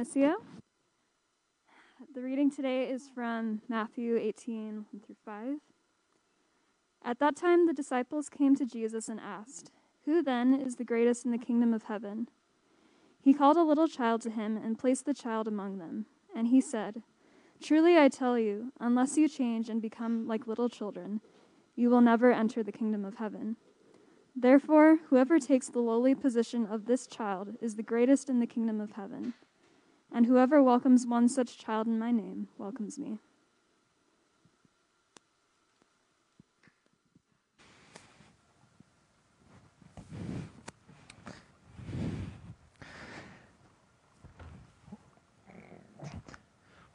Missio. The reading today is from Matthew 18 1 through 5. At that time, the disciples came to Jesus and asked, Who then is the greatest in the kingdom of heaven? He called a little child to him and placed the child among them. And he said, Truly I tell you, unless you change and become like little children, you will never enter the kingdom of heaven. Therefore, whoever takes the lowly position of this child is the greatest in the kingdom of heaven. And whoever welcomes one such child in my name welcomes me.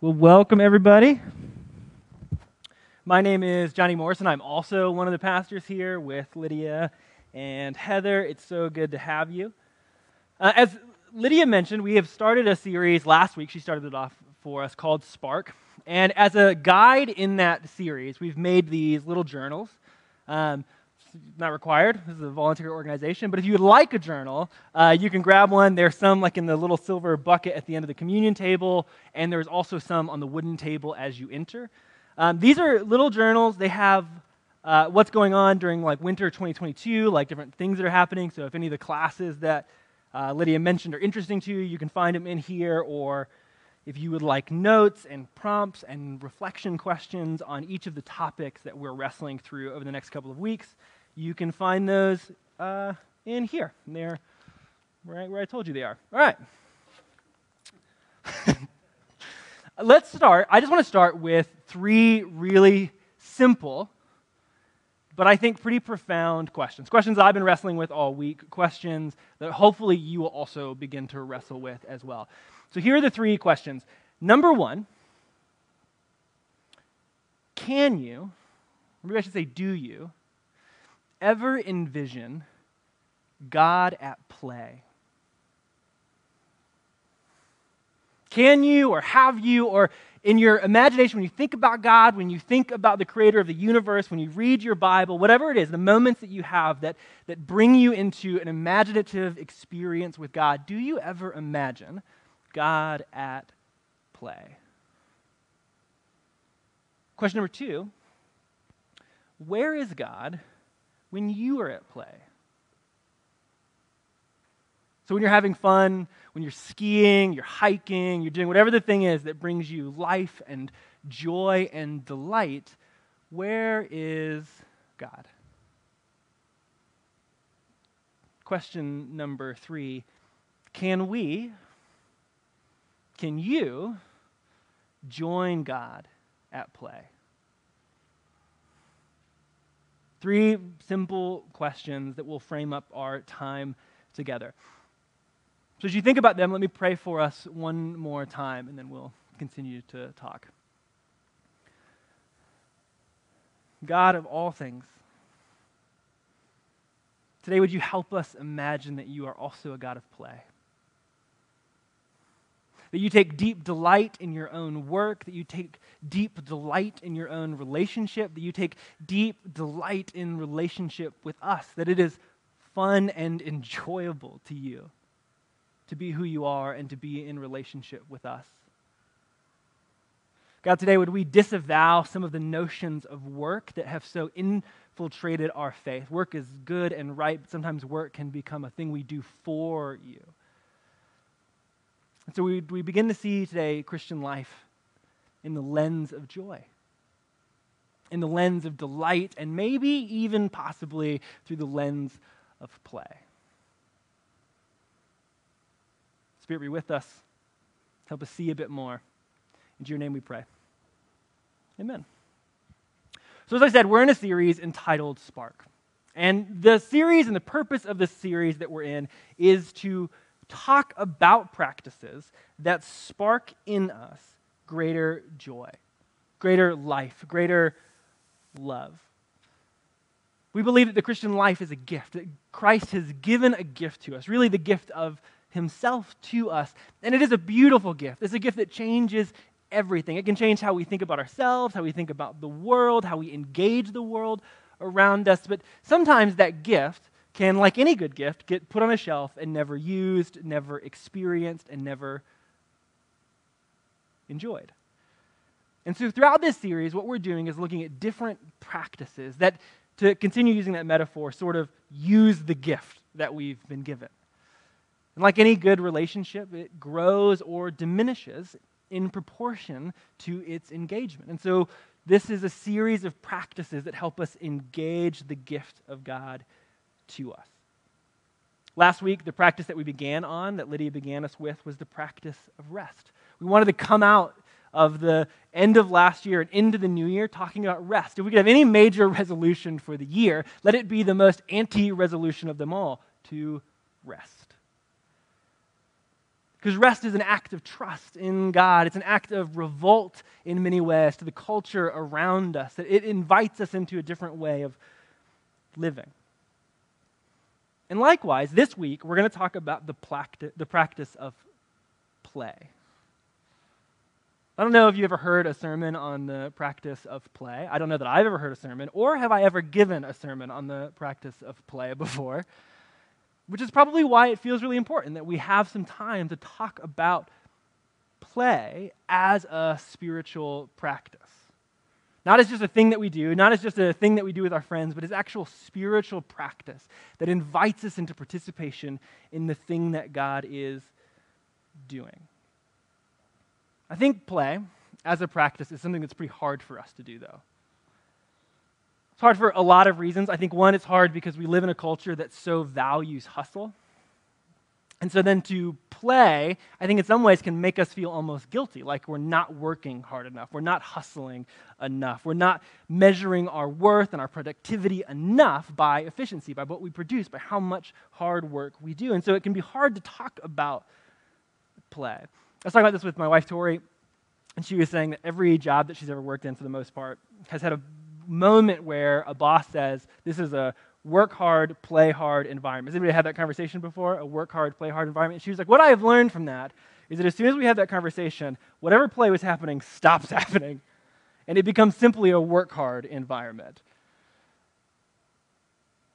Well, welcome everybody. My name is Johnny Morrison. I'm also one of the pastors here with Lydia and Heather. It's so good to have you. Uh, as Lydia mentioned, we have started a series last week. She started it off for us called Spark. And as a guide in that series, we've made these little journals. Um, not required. This is a volunteer organization. But if you would like a journal, uh, you can grab one. There's some like in the little silver bucket at the end of the communion table, and there's also some on the wooden table as you enter. Um, these are little journals. They have uh, what's going on during like winter 2022, like different things that are happening. So if any of the classes that uh, Lydia mentioned are interesting to you, you can find them in here. Or if you would like notes and prompts and reflection questions on each of the topics that we're wrestling through over the next couple of weeks, you can find those uh, in here. They're right where I told you they are. All right. Let's start. I just want to start with three really simple, but I think pretty profound questions. Questions I've been wrestling with all week, questions that hopefully you will also begin to wrestle with as well. So here are the three questions. Number one, can you, maybe I should say, do you, ever envision God at play? Can you, or have you, or in your imagination, when you think about God, when you think about the creator of the universe, when you read your Bible, whatever it is, the moments that you have that, that bring you into an imaginative experience with God, do you ever imagine God at play? Question number two Where is God when you are at play? So, when you're having fun, when you're skiing, you're hiking, you're doing whatever the thing is that brings you life and joy and delight, where is God? Question number three Can we, can you join God at play? Three simple questions that will frame up our time together. So, as you think about them, let me pray for us one more time, and then we'll continue to talk. God of all things, today would you help us imagine that you are also a God of play? That you take deep delight in your own work, that you take deep delight in your own relationship, that you take deep delight in relationship with us, that it is fun and enjoyable to you to be who you are and to be in relationship with us. God, today would we disavow some of the notions of work that have so infiltrated our faith? Work is good and right, but sometimes work can become a thing we do for you. And so we, we begin to see today Christian life in the lens of joy, in the lens of delight, and maybe even possibly through the lens of play. Spirit, be with us. Help us see a bit more. In your name we pray. Amen. So, as I said, we're in a series entitled Spark. And the series and the purpose of this series that we're in is to talk about practices that spark in us greater joy, greater life, greater love. We believe that the Christian life is a gift, that Christ has given a gift to us, really the gift of himself to us. And it is a beautiful gift. It's a gift that changes everything. It can change how we think about ourselves, how we think about the world, how we engage the world around us. But sometimes that gift can, like any good gift, get put on a shelf and never used, never experienced, and never enjoyed. And so, throughout this series, what we're doing is looking at different practices that, to continue using that metaphor, sort of use the gift that we've been given. And like any good relationship, it grows or diminishes in proportion to its engagement. And so, this is a series of practices that help us engage the gift of God to us. Last week, the practice that we began on, that Lydia began us with, was the practice of rest. We wanted to come out of the end of last year and into the new year talking about rest. If we could have any major resolution for the year, let it be the most anti resolution of them all to rest. Because rest is an act of trust in God. It's an act of revolt in many ways to the culture around us. It invites us into a different way of living. And likewise, this week, we're going to talk about the, the practice of play. I don't know if you ever heard a sermon on the practice of play. I don't know that I've ever heard a sermon, or have I ever given a sermon on the practice of play before, which is probably why it feels really important that we have some time to talk about play as a spiritual practice. Not as just a thing that we do, not as just a thing that we do with our friends, but as actual spiritual practice that invites us into participation in the thing that God is doing. I think play as a practice is something that's pretty hard for us to do, though. It's hard for a lot of reasons. I think one, it's hard because we live in a culture that so values hustle. And so then to play, I think in some ways can make us feel almost guilty, like we're not working hard enough, we're not hustling enough, we're not measuring our worth and our productivity enough by efficiency, by what we produce, by how much hard work we do. And so it can be hard to talk about play. I was talking about this with my wife, Tori, and she was saying that every job that she's ever worked in, for the most part, has had a moment where a boss says, This is a work hard, play hard environment. Has anybody had that conversation before? A work hard, play hard environment? She was like, What I have learned from that is that as soon as we have that conversation, whatever play was happening stops happening. And it becomes simply a work hard environment.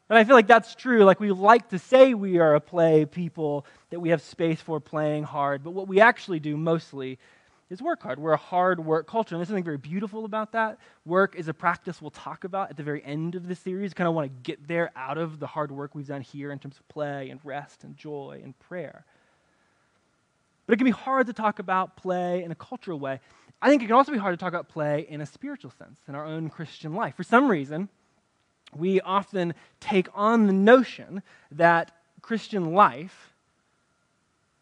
And I feel like that's true. Like we like to say we are a play people, that we have space for playing hard, but what we actually do mostly is work hard. We're a hard work culture, and there's something very beautiful about that. Work is a practice we'll talk about at the very end of the series. Kind of want to get there out of the hard work we've done here in terms of play and rest and joy and prayer. But it can be hard to talk about play in a cultural way. I think it can also be hard to talk about play in a spiritual sense, in our own Christian life. For some reason, we often take on the notion that Christian life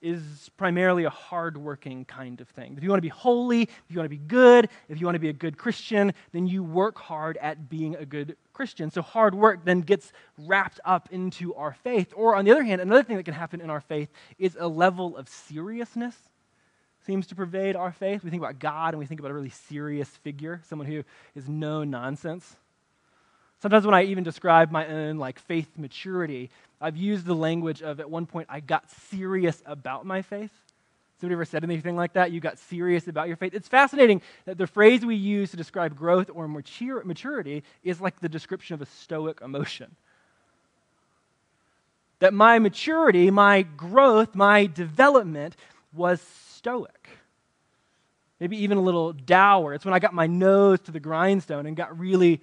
is primarily a hardworking kind of thing. If you want to be holy, if you want to be good, if you want to be a good Christian, then you work hard at being a good Christian. So hard work then gets wrapped up into our faith. Or on the other hand, another thing that can happen in our faith is a level of seriousness seems to pervade our faith. We think about God and we think about a really serious figure, someone who is no nonsense. Sometimes when I even describe my own like faith maturity, I've used the language of at one point I got serious about my faith. Somebody ever said anything like that? You got serious about your faith? It's fascinating that the phrase we use to describe growth or mature, maturity is like the description of a stoic emotion. That my maturity, my growth, my development was stoic. Maybe even a little dour. It's when I got my nose to the grindstone and got really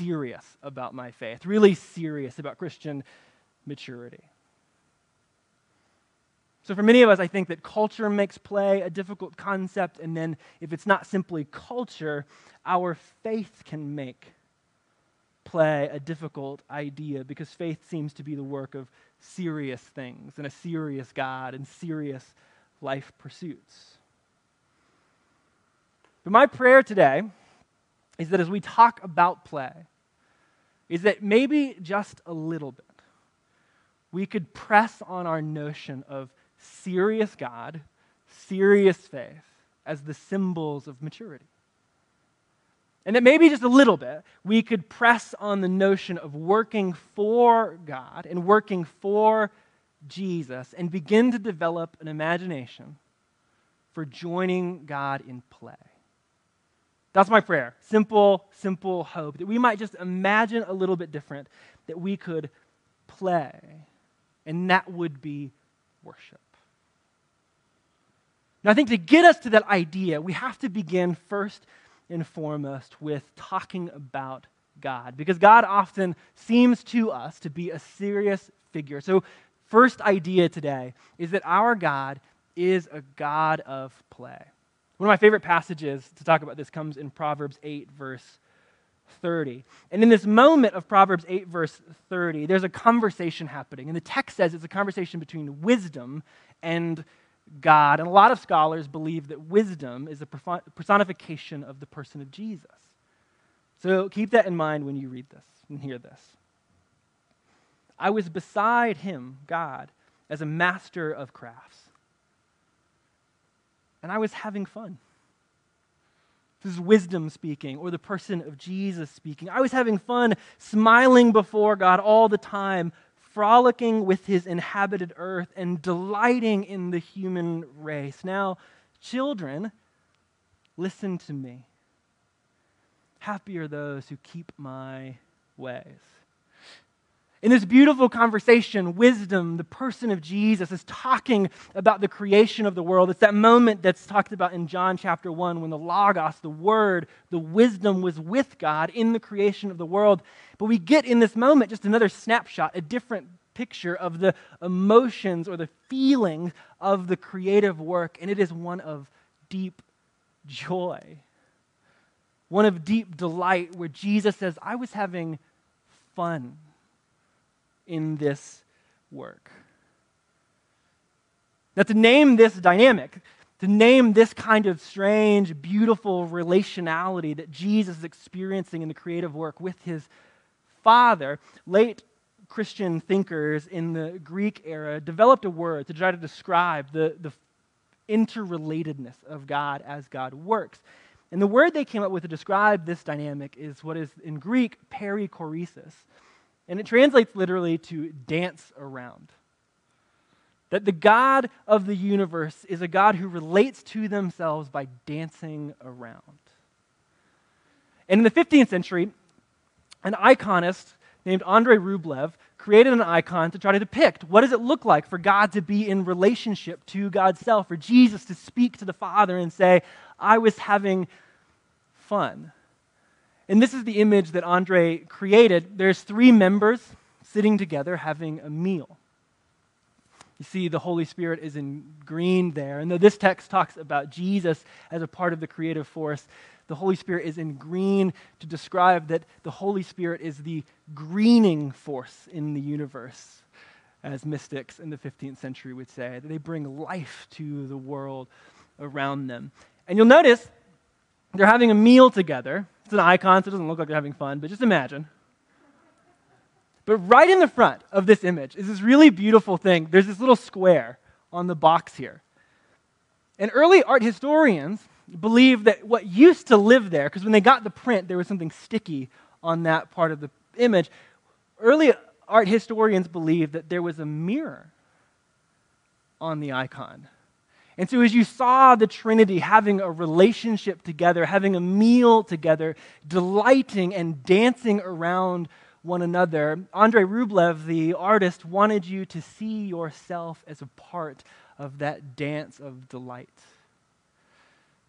serious about my faith, really serious about Christian maturity. So, for many of us, I think that culture makes play a difficult concept, and then if it's not simply culture, our faith can make play a difficult idea because faith seems to be the work of serious things and a serious God and serious life pursuits. But my prayer today is that as we talk about play, is that maybe just a little bit, we could press on our notion of serious God, serious faith as the symbols of maturity. And that maybe just a little bit, we could press on the notion of working for God and working for Jesus and begin to develop an imagination for joining God in play. That's my prayer. Simple, simple hope that we might just imagine a little bit different, that we could play, and that would be worship. Now, I think to get us to that idea, we have to begin first and foremost with talking about God, because God often seems to us to be a serious figure. So, first idea today is that our God is a God of play. One of my favorite passages to talk about this comes in Proverbs 8, verse 30. And in this moment of Proverbs 8, verse 30, there's a conversation happening. And the text says it's a conversation between wisdom and God. And a lot of scholars believe that wisdom is a personification of the person of Jesus. So keep that in mind when you read this and hear this. I was beside him, God, as a master of crafts. And I was having fun. This is wisdom speaking, or the person of Jesus speaking. I was having fun smiling before God all the time, frolicking with his inhabited earth, and delighting in the human race. Now, children, listen to me. Happy are those who keep my ways. In this beautiful conversation, wisdom, the person of Jesus, is talking about the creation of the world. It's that moment that's talked about in John chapter 1 when the Logos, the Word, the wisdom was with God in the creation of the world. But we get in this moment just another snapshot, a different picture of the emotions or the feelings of the creative work, and it is one of deep joy, one of deep delight, where Jesus says, I was having fun in this work. Now, to name this dynamic, to name this kind of strange, beautiful relationality that Jesus is experiencing in the creative work with his Father, late Christian thinkers in the Greek era developed a word to try to describe the, the interrelatedness of God as God works. And the word they came up with to describe this dynamic is what is in Greek perichoresis. And it translates literally to dance around. That the God of the universe is a God who relates to themselves by dancing around. And in the 15th century, an iconist named Andrei Rublev created an icon to try to depict what does it look like for God to be in relationship to God's self, for Jesus to speak to the Father and say, I was having fun. And this is the image that Andrei created. There's three members sitting together having a meal. You see, the Holy Spirit is in green there. And though this text talks about Jesus as a part of the creative force, the Holy Spirit is in green to describe that the Holy Spirit is the greening force in the universe, as mystics in the 15th century would say, they bring life to the world around them. And you'll notice they're having a meal together. It's an icon, so it doesn't look like they're having fun, but just imagine. But right in the front of this image is this really beautiful thing. There's this little square on the box here. And early art historians believe that what used to live there, because when they got the print, there was something sticky on that part of the image. Early art historians believe that there was a mirror on the icon. And so, as you saw the Trinity having a relationship together, having a meal together, delighting and dancing around one another, Andrei Rublev, the artist, wanted you to see yourself as a part of that dance of delight.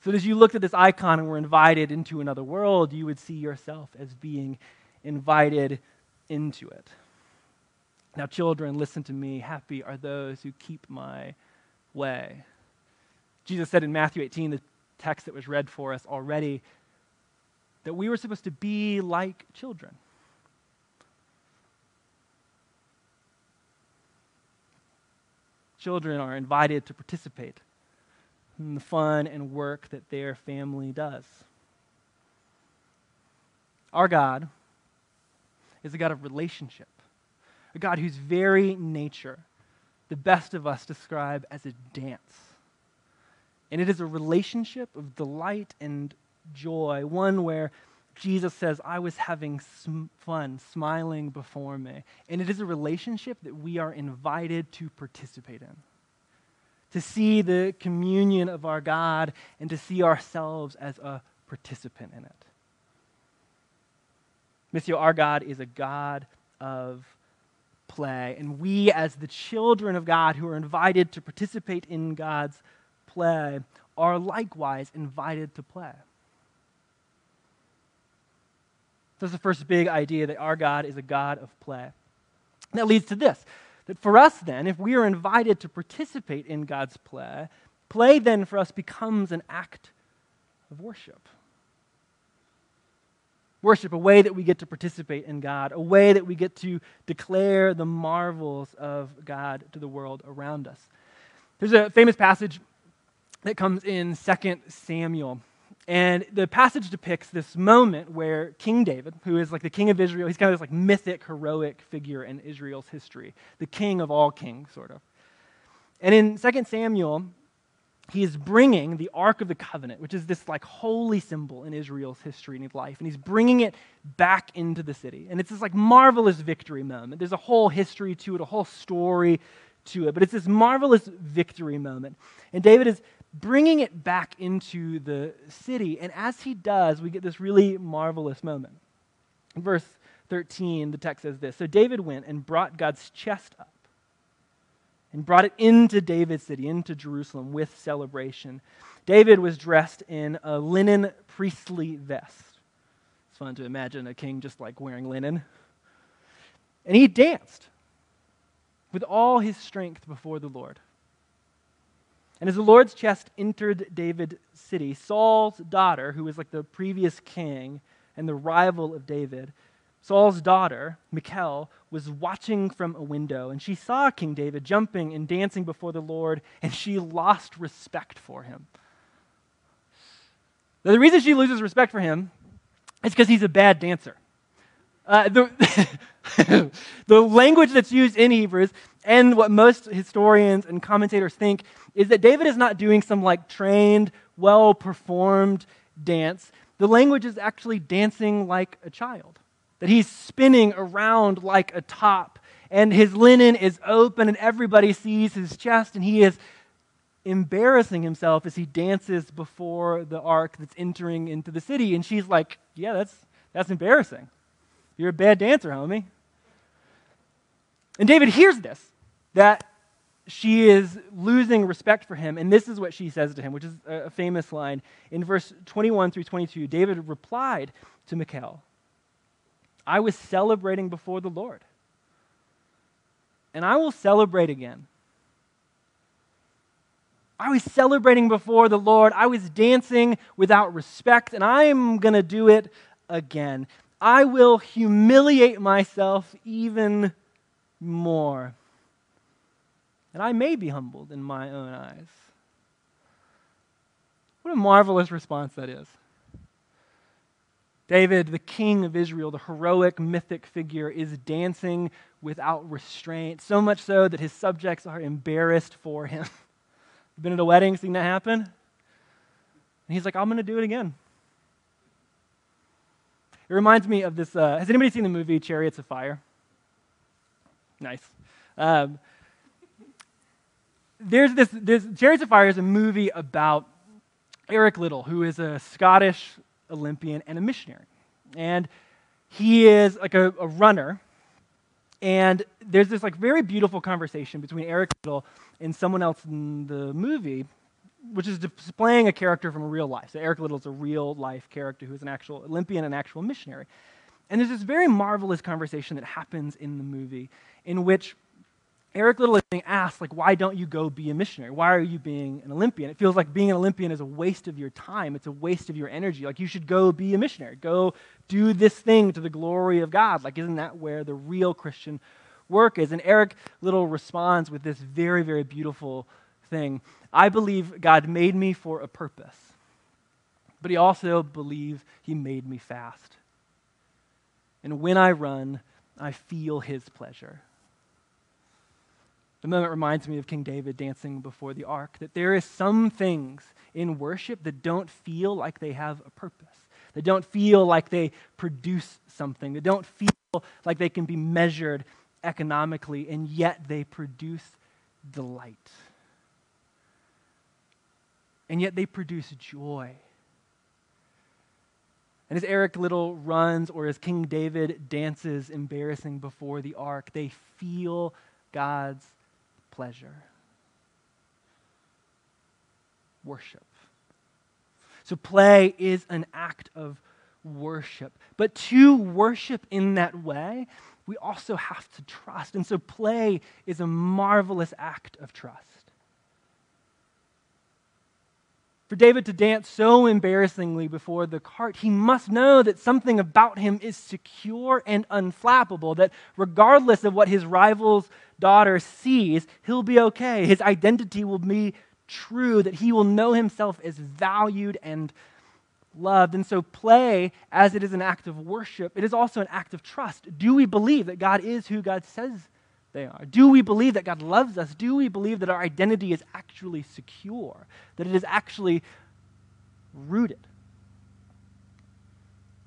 So, as you looked at this icon and were invited into another world, you would see yourself as being invited into it. Now, children, listen to me. Happy are those who keep my way. Jesus said in Matthew 18, the text that was read for us already, that we were supposed to be like children. Children are invited to participate in the fun and work that their family does. Our God is a God of relationship, a God whose very nature the best of us describe as a dance. And it is a relationship of delight and joy, one where Jesus says, I was having sm- fun, smiling before me. And it is a relationship that we are invited to participate in, to see the communion of our God and to see ourselves as a participant in it. Missio, our God is a God of play. And we, as the children of God who are invited to participate in God's play are likewise invited to play. That's the first big idea that our God is a God of play. that leads to this that for us, then, if we are invited to participate in God's play, play then for us becomes an act of worship. Worship, a way that we get to participate in God, a way that we get to declare the marvels of God to the world around us. There's a famous passage that comes in 2 Samuel. And the passage depicts this moment where King David, who is like the king of Israel, he's kind of this like mythic, heroic figure in Israel's history, the king of all kings, sort of. And in 2 Samuel, he is bringing the Ark of the Covenant, which is this like holy symbol in Israel's history and life, and he's bringing it back into the city. And it's this like marvelous victory moment. There's a whole history to it, a whole story to it, but it's this marvelous victory moment. And David is bringing it back into the city. And as he does, we get this really marvelous moment. Verse 13, the text says this So David went and brought God's chest up and brought it into David's city, into Jerusalem with celebration. David was dressed in a linen priestly vest. It's fun to imagine a king just like wearing linen. And he danced with all his strength before the Lord. And as the Lord's chest entered David's city, Saul's daughter, who was like the previous king and the rival of David, Saul's daughter, Michal, was watching from a window, and she saw King David jumping and dancing before the Lord, and she lost respect for him. Now, the reason she loses respect for him is because he's a bad dancer. Uh, the, the language that's used in Hebrews and what most historians and commentators think is that David is not doing some like trained, well performed dance. The language is actually dancing like a child, that he's spinning around like a top, and his linen is open, and everybody sees his chest, and he is embarrassing himself as he dances before the ark that's entering into the city. And she's like, Yeah, that's, that's embarrassing. You're a bad dancer, homie. And David hears this, that she is losing respect for him. And this is what she says to him, which is a famous line. In verse 21 through 22, David replied to Michal, I was celebrating before the Lord, and I will celebrate again. I was celebrating before the Lord. I was dancing without respect, and I'm going to do it again. I will humiliate myself even more and I may be humbled in my own eyes. What a marvelous response that is. David, the king of Israel, the heroic mythic figure, is dancing without restraint, so much so that his subjects are embarrassed for him. Been at a wedding, seen that happen? And he's like, I'm going to do it again. It reminds me of this. Uh, has anybody seen the movie Chariots of Fire? Nice. Um, there's this, this Chariots of Fire is a movie about Eric Liddell, who is a Scottish Olympian and a missionary. And he is like a, a runner. And there's this like very beautiful conversation between Eric Liddell and someone else in the movie, which is displaying a character from real life. So Eric Liddell is a real life character who is an actual Olympian and actual missionary. And there's this very marvelous conversation that happens in the movie in which Eric Liddell is being asked, like, why don't you go be a missionary? Why are you being an Olympian? It feels like being an Olympian is a waste of your time. It's a waste of your energy. Like, you should go be a missionary. Go do this thing to the glory of God. Like, isn't that where the real Christian work is? And Eric Liddell responds with this very, very beautiful thing. I believe God made me for a purpose, but he also believes he made me fast. And when I run, I feel his pleasure. The moment reminds me of King David dancing before the ark, that there is some things in worship that don't feel like they have a purpose, that don't feel like they produce something, that don't feel like they can be measured economically, and yet they produce delight. And yet they produce joy. And as Eric Liddell runs, or as King David dances embarrassing before the ark, they feel God's pleasure. worship. So, play is an act of worship. But to worship in that way, we also have to trust. And so, play is a marvelous act of trust. For David to dance so embarrassingly before the cart, he must know that something about him is secure and unflappable, that regardless of what his rival's daughter sees, he'll be okay. His identity will be true, that he will know himself as valued and loved. And so, play, as it is an act of worship, it is also an act of trust. Do we believe that God is who God says they are? Do we believe that God loves us? Do we believe that our identity is actually secure, that it is actually rooted?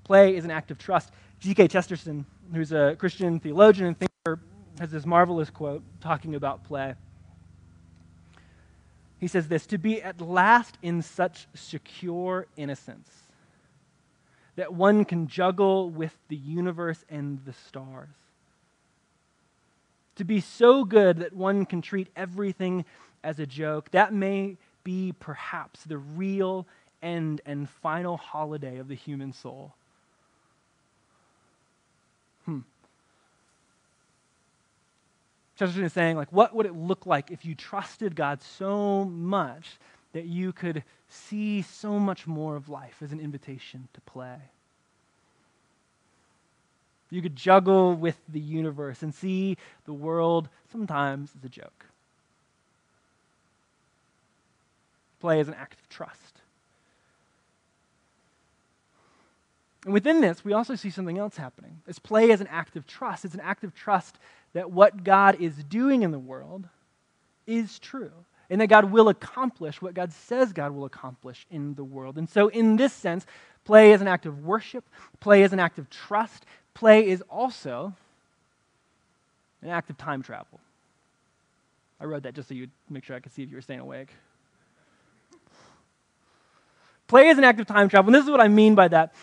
Play is an act of trust. G.K. Chesterton, who's a Christian theologian and thinker, has this marvelous quote talking about play. He says this To be at last in such secure innocence that one can juggle with the universe and the stars to be so good that one can treat everything as a joke, that may be perhaps the real end and final holiday of the human soul. Hmm. Chesterton is saying, like, what would it look like if you trusted God so much that you could see so much more of life as an invitation to play? You could juggle with the universe and see the world sometimes as a joke. Play is an act of trust. And within this, we also see something else happening. As play is an act of trust, it's an act of trust that what God is doing in the world is true and that God will accomplish what God says God will accomplish in the world. And so, in this sense, play is an act of worship, play is an act of trust, play is also an act of time travel. I wrote that just so you'd make sure I could see if you were staying awake. Play is an act of time travel. And this is what I mean by that.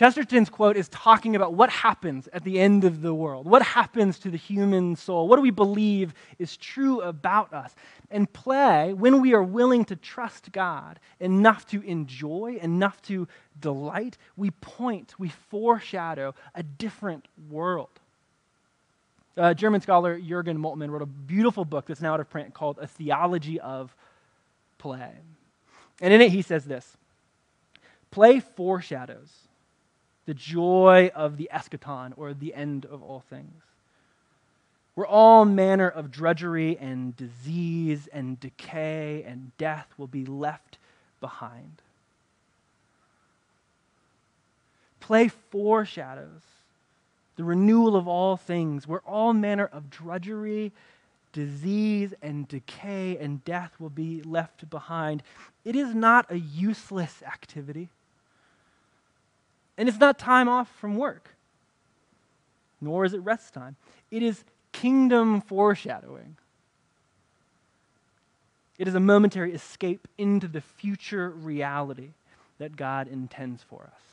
Chesterton's quote is talking about what happens at the end of the world. What happens to the human soul? What do we believe is true about us? And play, when we are willing to trust God enough to enjoy, enough to delight, we point, we foreshadow a different world. Uh, German scholar Jürgen Moltmann wrote a beautiful book that's now out of print called A Theology of Play. And in it, he says this Play foreshadows the joy of the eschaton or the end of all things. Where all manner of drudgery and disease and decay and death will be left behind. Play foreshadows the renewal of all things, where all manner of drudgery, disease, and decay and death will be left behind. It is not a useless activity. And it's not time off from work, nor is it rest time. It is kingdom foreshadowing. It is a momentary escape into the future reality that God intends for us.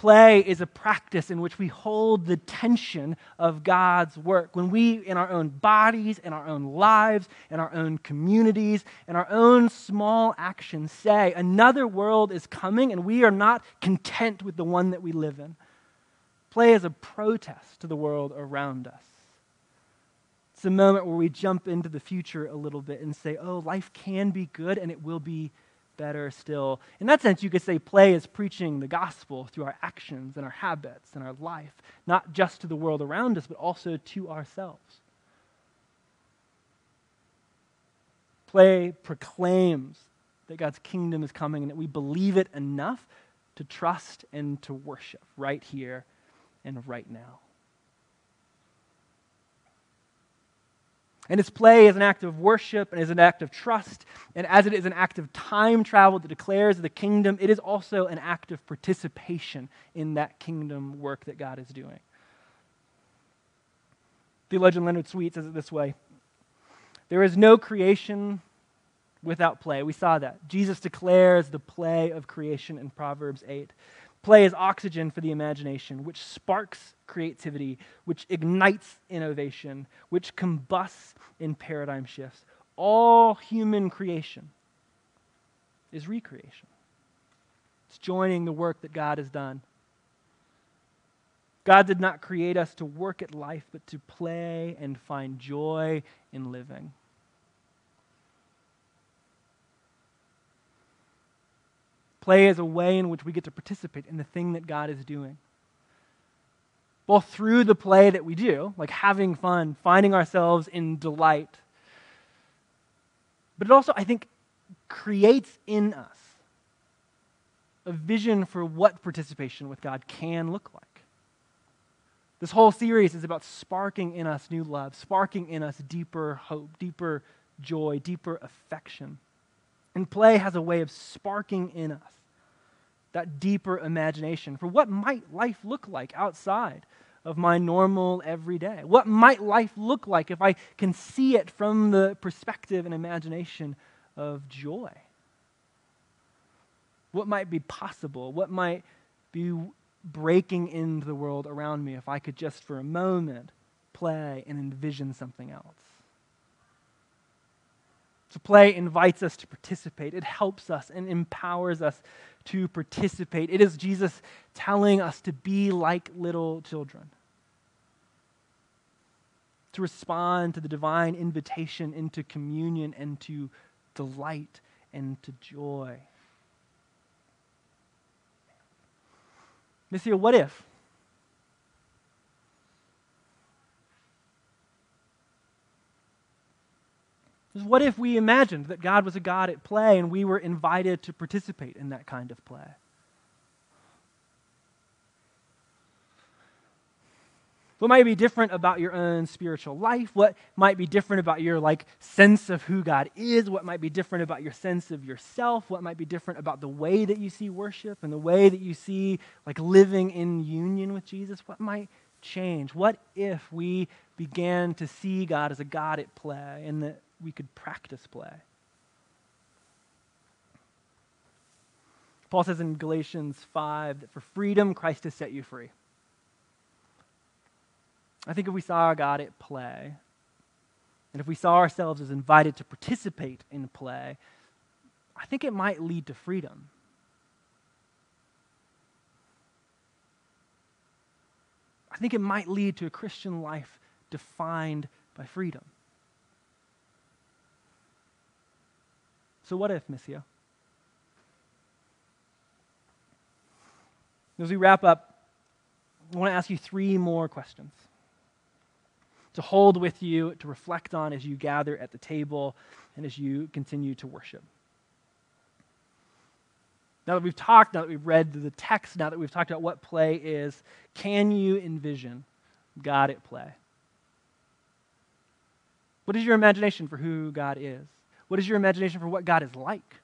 Play is a practice in which we hold the tension of God's work. When we, in our own bodies, in our own lives, in our own communities, in our own small actions, say, another world is coming and we are not content with the one that we live in. Play is a protest to the world around us. It's a moment where we jump into the future a little bit and say, oh, life can be good and it will be better still. In that sense, you could say play is preaching the gospel through our actions and our habits and our life, not just to the world around us, but also to ourselves. Play proclaims that God's kingdom is coming and that we believe it enough to trust and to worship right here and right now. And its play is an act of worship and is an act of trust. And as it is an act of time travel that declares the kingdom, it is also an act of participation in that kingdom work that God is doing. Theologian Leonard Sweet says it this way There is no creation without play. We saw that. Jesus declares the play of creation in Proverbs 8. Play is oxygen for the imagination, which sparks creativity, which ignites innovation, which combusts in paradigm shifts. All human creation is recreation. It's joining the work that God has done. God did not create us to work at life, but to play and find joy in living. Play is a way in which we get to participate in the thing that God is doing. Both through the play that we do, like having fun, finding ourselves in delight, but it also, I think, creates in us a vision for what participation with God can look like. This whole series is about sparking in us new love, sparking in us deeper hope, deeper joy, deeper affection. And play has a way of sparking in us that deeper imagination for what might life look like outside of my normal everyday. What might life look like if I can see it from the perspective and imagination of joy? What might be possible? What might be breaking into the world around me if I could just for a moment play and envision something else? So, play invites us to participate. It helps us and empowers us to participate. It is Jesus telling us to be like little children, to respond to the divine invitation into communion and to delight and to joy. Missio, what if? What if we imagined that God was a God at play and we were invited to participate in that kind of play? What might be different about your own spiritual life? What might be different about your like sense of who God is? What might be different about your sense of yourself? What might be different about the way that you see worship and the way that you see like living in union with Jesus? What might change? What if we began to see God as a God at play and that we could practice play? Paul says in Galatians 5 that for freedom Christ has set you free. I think if we saw God at play, and if we saw ourselves as invited to participate in play, I think it might lead to freedom. I think it might lead to a Christian life defined by freedom. So, what if, Missio? As we wrap up, I want to ask you three more questions to hold with you, to reflect on as you gather at the table and as you continue to worship. Now that we've talked, now that we've read the text, now that we've talked about what play is, can you envision God at play? What is your imagination for who God is? What is your imagination for what God is like?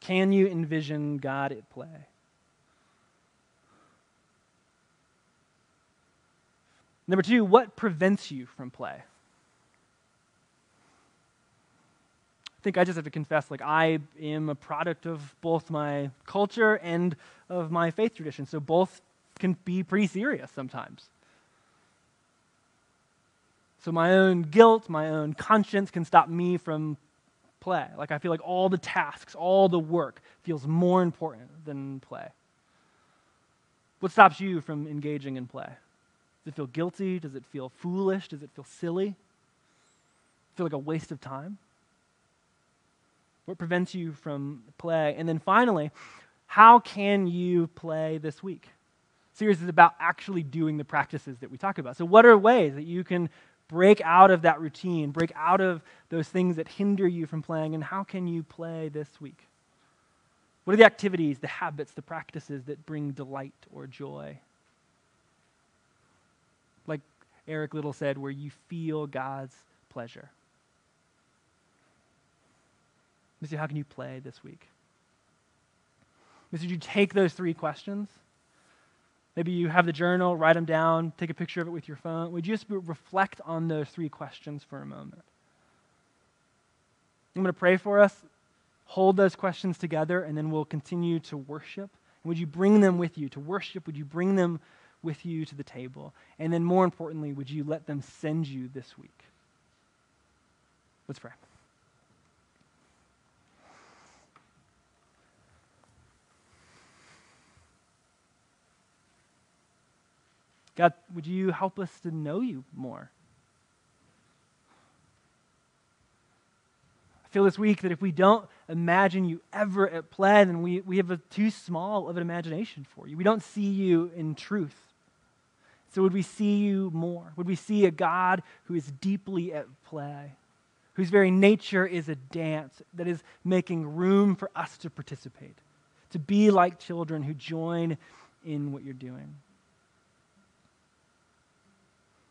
Can you envision God at play? Number two, what prevents you from play? I think I just have to confess, like, I am a product of both my culture and of my faith tradition. So both can be pretty serious sometimes. So my own guilt, my own conscience can stop me from play. Like, I feel like all the tasks, all the work feels more important than play. What stops you from engaging in play? Does it feel guilty? Does it feel foolish? Does it feel silly? Feel like a waste of time? What prevents you from play? And then finally, how can you play this week? Series is about actually doing the practices that we talk about. So, what are ways that you can break out of that routine, break out of those things that hinder you from playing, and how can you play this week? What are the activities, the habits, the practices that bring delight or joy? Like Eric Liddell said, where you feel God's pleasure. Missio, how can you play this week? Missio, you take those three questions? Maybe you have the journal, write them down, take a picture of it with your phone. Would you just reflect on those three questions for a moment? I'm going to pray for us. Hold those questions together, and then we'll continue to worship. would you bring them with you to worship? Would you bring them with you to the table? And then, more importantly, would you let them send you this week? Let's pray. God, would you help us to know you more? I feel this week that if we don't imagine you ever at play, then we, we have a too small of an imagination for you. We don't see you in truth. So, would we see you more? Would we see a God who is deeply at play, whose very nature is a dance that is making room for us to participate, to be like children who join in what you're doing?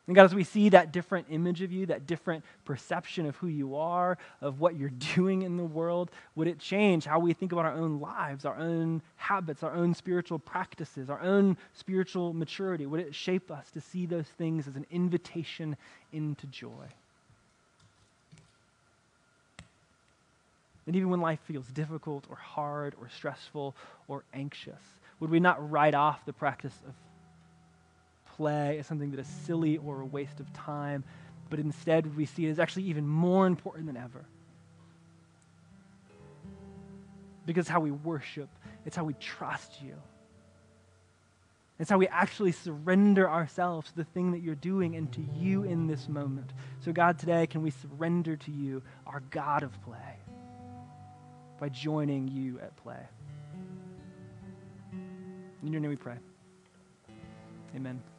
And God, as we see that different image of you, that different perception of who you are, of what you're doing in the world, would it change how we think about our own lives, our own habits, our own spiritual practices, our own spiritual maturity? Would it shape us to see those things as an invitation into joy? And even when life feels difficult or hard or stressful or anxious, would we not write off the practice of play as something that is silly or a waste of time, but instead we see it as actually even more important than ever. Because how we worship, it's how we trust you. It's how we actually surrender ourselves to the thing that you're doing and to you in this moment. So, God, today, can we surrender to you, our God of play, by joining you at play? In your name we pray. Amen.